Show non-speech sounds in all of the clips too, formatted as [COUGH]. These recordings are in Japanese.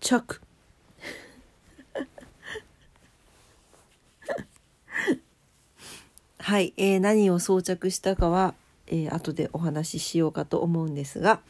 着。[LAUGHS] はい、えー、何を装着したかは、えー、後でお話ししようかと思うんですが。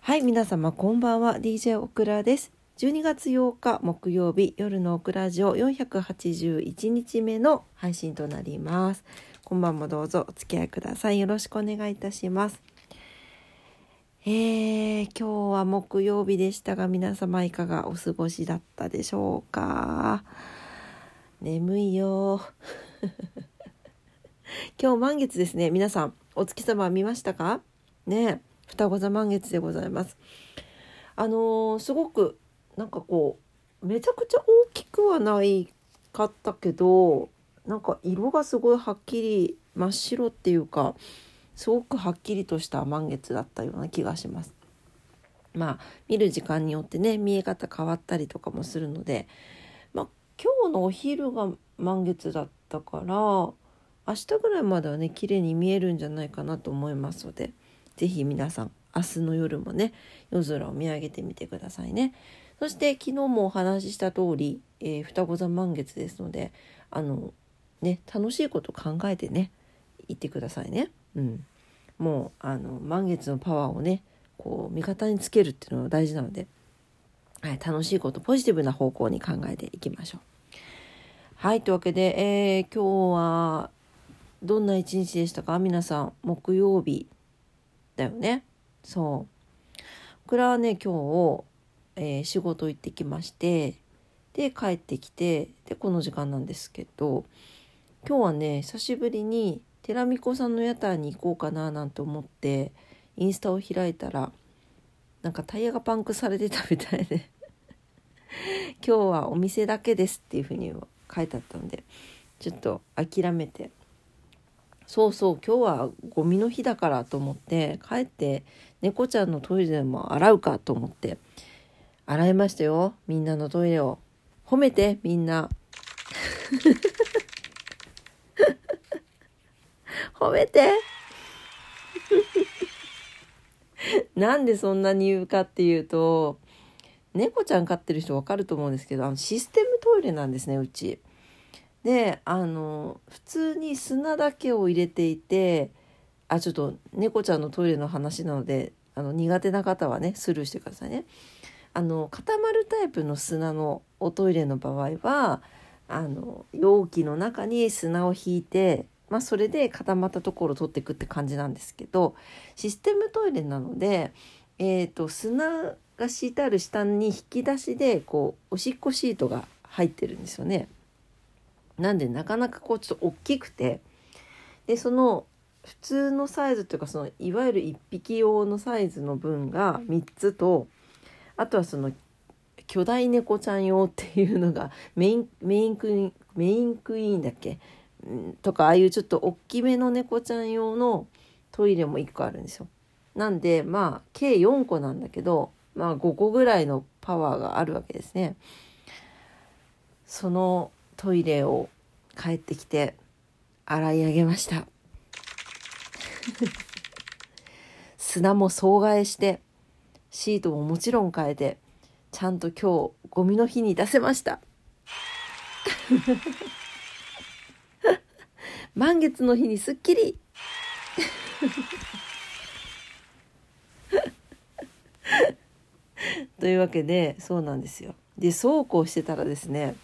はい皆様こんばんは。DJ オクラです。12月8日木曜日夜のオクラジオ481日目の配信となります。こんばんもどうぞお付き合いください。よろしくお願いいたします。えー、今日は木曜日でしたが皆様いかがお過ごしだったでしょうか？眠いよ。[LAUGHS] 今日満月ですね。皆さんお月様見ましたか？ね双子座満月でございます。あのー、すごくなんかこうめちゃくちゃ大きくはないかったけどなんか色がすごいはっきり真っ白っていうかすごくはっきりとした満月だったような気がします。まあ見る時間によってね見え方変わったりとかもするので、まあ、今日のお昼が満月だったから明日ぐらいまではね綺麗に見えるんじゃないかなと思いますので是非皆さん明日の夜もね夜空を見上げてみてくださいね。そして昨日もお話しした通り、えー、双子座満月ですのであのね楽しいこと考えてね言ってくださいね。うん、もうあの満月のパワーをねこう味方につけるっていうのは大事なので、はい、楽しいことポジティブな方向に考えていきましょう。はいというわけで、えー、今日はどんな一日でしたか？皆さん木曜日だよね？そう。これはね今日、えー、仕事行ってきましてで帰ってきてでこの時間なんですけど今日はね久しぶりに寺美子さんの屋台に行こうかななんて思ってインスタを開いたらなんかタイヤがパンクされてたみたいで [LAUGHS] 今日はお店だけですっていうふうに書いてあったんでちょっと諦めてそうそう今日はゴミの日だからと思って帰って猫ちゃんのトイレでも洗うかと思って洗いましたよみんなのトイレを褒めてみんな [LAUGHS] 褒めて [LAUGHS] なんでそんなに言うかっていうと猫ちゃん飼ってる人わかると思うんですけどあのシステムトイレなんですねうち。であの普通に砂だけを入れていてあちょっと猫ちゃんのトイレの話なのであの苦手な方はねスルーしてくださいね。あの固まるタイプの砂のおトイレの場合はあの容器の中に砂を引いて、まあ、それで固まったところを取っていくって感じなんですけどシステムトイレなので、えーと砂が敷いてある下に引き出しでこうおしっこシートが入ってるんですよね。なんでなかなかこうちょっと大きくてでその普通のサイズというかそのいわゆる1匹用のサイズの分が3つとあとはその巨大猫ちゃん用っていうのがメインメインクイーンメインクイーンだっけ？とかああいうちょっと大きめの猫ちゃん用のトイレも1個あるんですよ。なんでまあ計4個なんだけどまあ5個ぐらいのパワーがあるわけですね。そのトイレを帰ってきて洗い上げました [LAUGHS] 砂も総替えしてシートももちろん変えてちゃんと今日ゴミの日に出せました満月の日にすっきりというわけでそうなんですよでそうこうしてたらですね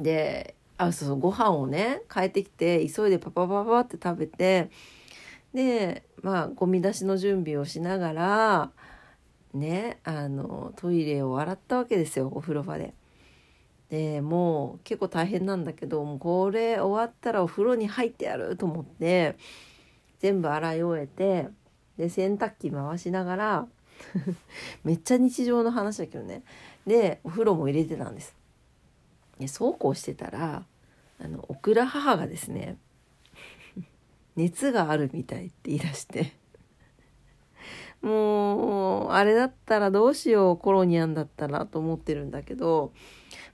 であそうそうご飯をね帰ってきて急いでパパパパって食べてでまあゴミ出しの準備をしながらねあのトイレを洗ったわけですよお風呂場で。でもう結構大変なんだけどもうこれ終わったらお風呂に入ってやると思って全部洗い終えてで洗濯機回しながら [LAUGHS] めっちゃ日常の話だけどねでお風呂も入れてたんです。でそうこうしてたらあのオクラ母がですね [LAUGHS] 熱があるみたいって言い出してもうあれだったらどうしようコロニアンだったらと思ってるんだけど、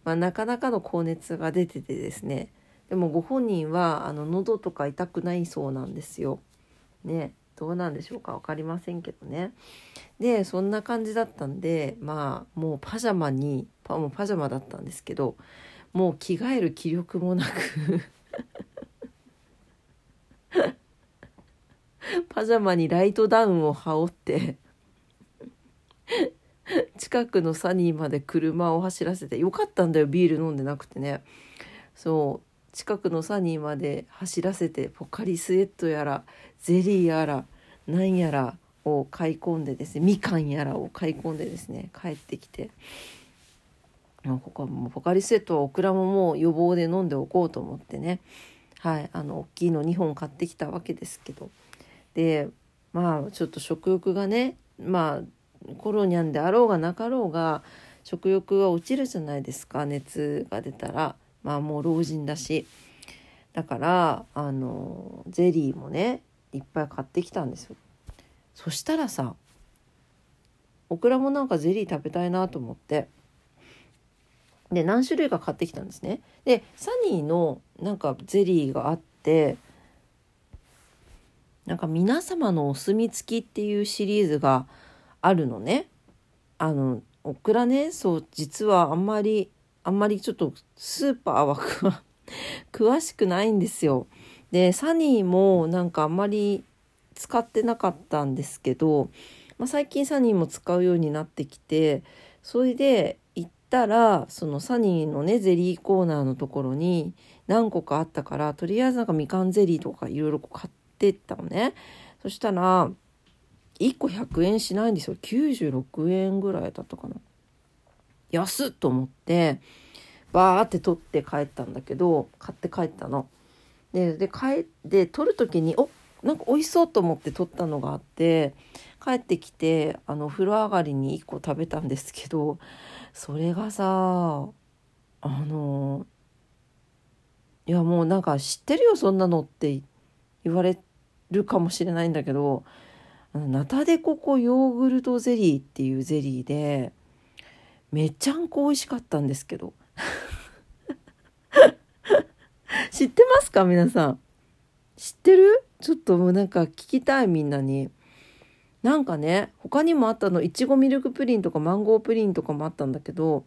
まあ、なかなかの高熱が出ててですね。でもご本人はあの喉とか痛くないそうなんですよ。ね。どうなんでしょうか。分かりませんけどね。でそんな感じだったんでまあもうパジャマにパもうパジャマだったんですけどもう着替える気力もなく [LAUGHS] パジャマにライトダウンを羽織って [LAUGHS] 近くのサニーまで車を走らせてよかったんだよビール飲んでなくてね。そう。近くのサニーまで走らせてポカリスエットやらゼリーやらなんやらを買い込んでですねみかんやらを買い込んでですね帰ってきて。他もポカリスエットはオクラももう予防で飲んでおこうと思ってね。はいあの大きいの2本買ってきたわけですけど。でまあちょっと食欲がねまあコロニャンであろうがなかろうが食欲が落ちるじゃないですか。熱が出たら。まあもう老人だし。だからあのゼリーもねいっぱい買ってきたんですよ。そしたらさオクラもなんかゼリー食べたいなと思って。で何種類か買ってきたんですね。でサニーのなんかゼリーがあってなんか皆様のお墨付きっていうシリーズがあるのね。あの、オクラね、そう、実はあんまり、あんまりちょっとスーパーは [LAUGHS] 詳しくないんですよ。で、サニーもなんかあんまり使ってなかったんですけど、まあ、最近サニーも使うようになってきて、それで行ったら、そのサニーのね、ゼリーコーナーのところに何個かあったから、とりあえずなんかみかんゼリーとかいろいろ買って、ったのねそしたら1個100円しないんですよ96円ぐらいだったかな安っと思ってバーって取って帰ったんだけど買って帰ったの。でで帰って取る時におなんか美味しそうと思って取ったのがあって帰ってきてあの風呂上がりに1個食べたんですけどそれがさあのいやもうなんか知ってるよそんなのって言われるかもしれないんだけどナタデココヨーグルトゼリーっていうゼリーでめちゃんこ美味しかったんですけど。[LAUGHS] 知ってますか皆さん？知ってる？ちょっともうなんか聞きたいみんなに。なんかね他にもあったのいちごミルクプリンとかマンゴープリンとかもあったんだけど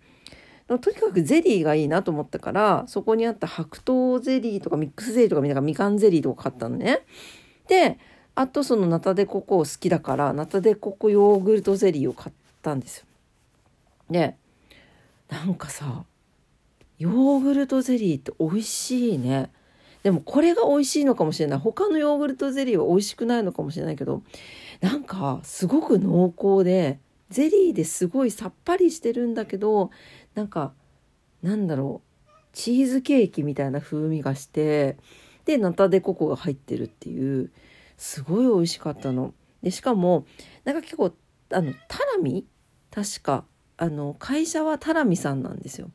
とにかくゼリーがいいなと思ったからそこにあった白桃ゼリーとかミックスゼリーとかみんながみかんゼリーとか買ったのね。であとそのナタデココ好きだからナタデココヨーグルトゼリーを買ったんですよ。でなんかさヨーグルトゼリーって美味しいね。でもこれが美味しいのかもしれない他のヨーグルトゼリーは美味しくないのかもしれないけどなんかすごく濃厚でゼリーですごいさっぱりしてるんだけどなんかなんだろうチーズケーキみたいな風味がしてでナタデココが入ってるっていうすごい美味しかったの。でしかもなんか結構あのタラミ？確かあの会社はタラミさんなんですよ。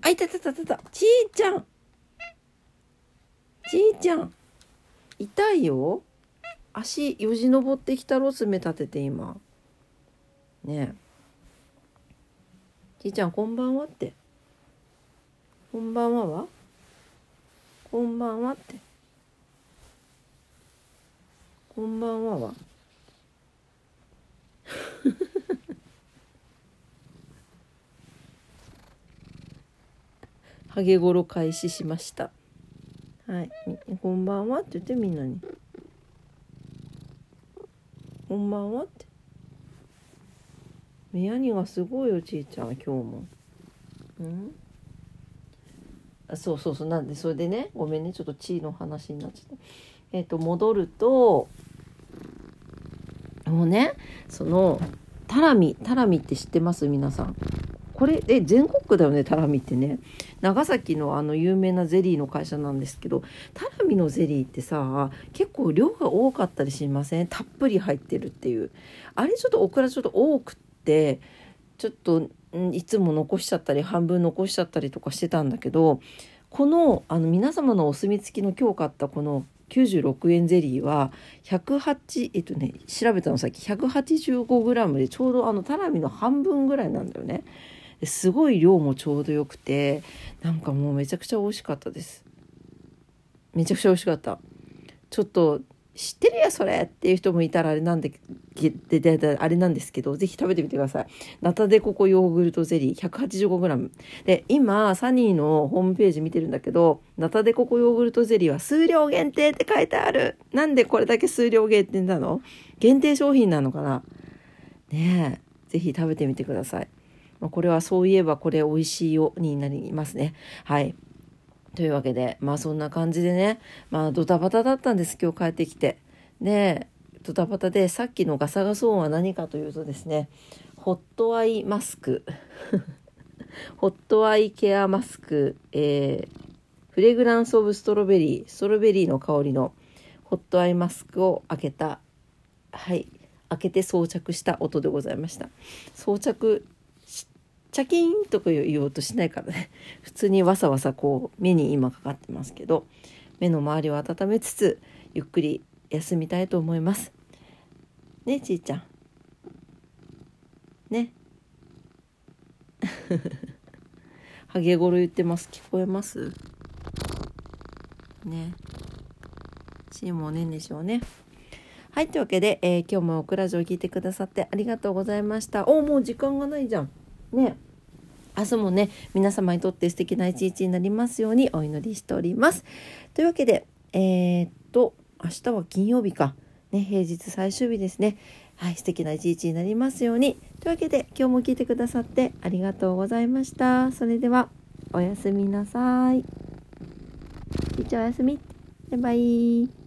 あいたたたたた。ちーちゃん。ちーちゃん。痛いよ。足よじ登ってきたろ爪立てて今。ねえ。ちいちゃんこんばんはって。こんばんははこんばんはって。こんばんは。はハゲゴロ開始しました。はい。こんばんは。って言ってみんなに。こんばんは。って目やにがすごいよちいちゃん今日も。うん？あそうそうそう。なんでそれでねごめんね。ちょっと地位の話になっちゃった。えっ、と戻るともうねそのタラミタラミって知ってます？皆さん。これえ全国区だよねタラミってね。長崎のあの有名なゼリーの会社なんですけどタラミのゼリーってさ結構量が多かったりしません？たっぷり入ってるっていう。あれちょっとオクラちょっと多くってちょっといつも残しちゃったり半分残しちゃったりとかしてたんだけどこのあの皆様のお墨付きの今日買ったこの96円ゼリーは108えっとね調べたのさっき 185g でちょうどあのタラミの半分ぐらいなんだよね。すごい量もちょうどよくてなんかもうめちゃくちゃ美味しかったです。めちゃくちゃ美味しかった。ちょっと知ってるやそれっていう人もいたらあれなんでででであれなんですけどぜひ食べてみてください。ナタデココヨーグルトゼリー 185g で今サニーのホームページ見てるんだけどナタデココヨーグルトゼリーは数量限定って書いてある。なんでこれだけ数量限定なの？限定商品なのかな？ねえぜひ食べてみてください。これはそういえばこれ美味しいよになりますね。はい。というわけで、まあそんな感じでね、まあドタバタだったんです、今日帰ってきて。で、ドタバタでさっきのガサガサ音は何かというとですね、ホットアイマスク。[LAUGHS] ホットアイケアマスク、えー、 Fragrance of Strawberry、ストロベリーの香りのホットアイマスクを開けた、はい、開けて装着した音でございました。装着チャキンとか言おうとしないからね。[LAUGHS] 普通にわさわさこう目に今かかってますけど目の周りを温めつつゆっくり休みたいと思います。ねちいちゃん。ね。[LAUGHS] ハゲゴロ言ってます。聞こえます？ね。ちーもねんでしょうね。はい、というわけで、えー、今日もオクラジオ聞いてくださってありがとうございました。おもう時間がないじゃん。ね。明日もね皆様にとって素敵な一日になりますようにお祈りしております。というわけでえー、っと明日は金曜日か、ね、平日最終日ですね。はい、素敵な一日になりますように。というわけで今日も聞いてくださってありがとうございました。それではおやすみなさい。一応おやすみ。バイバイ。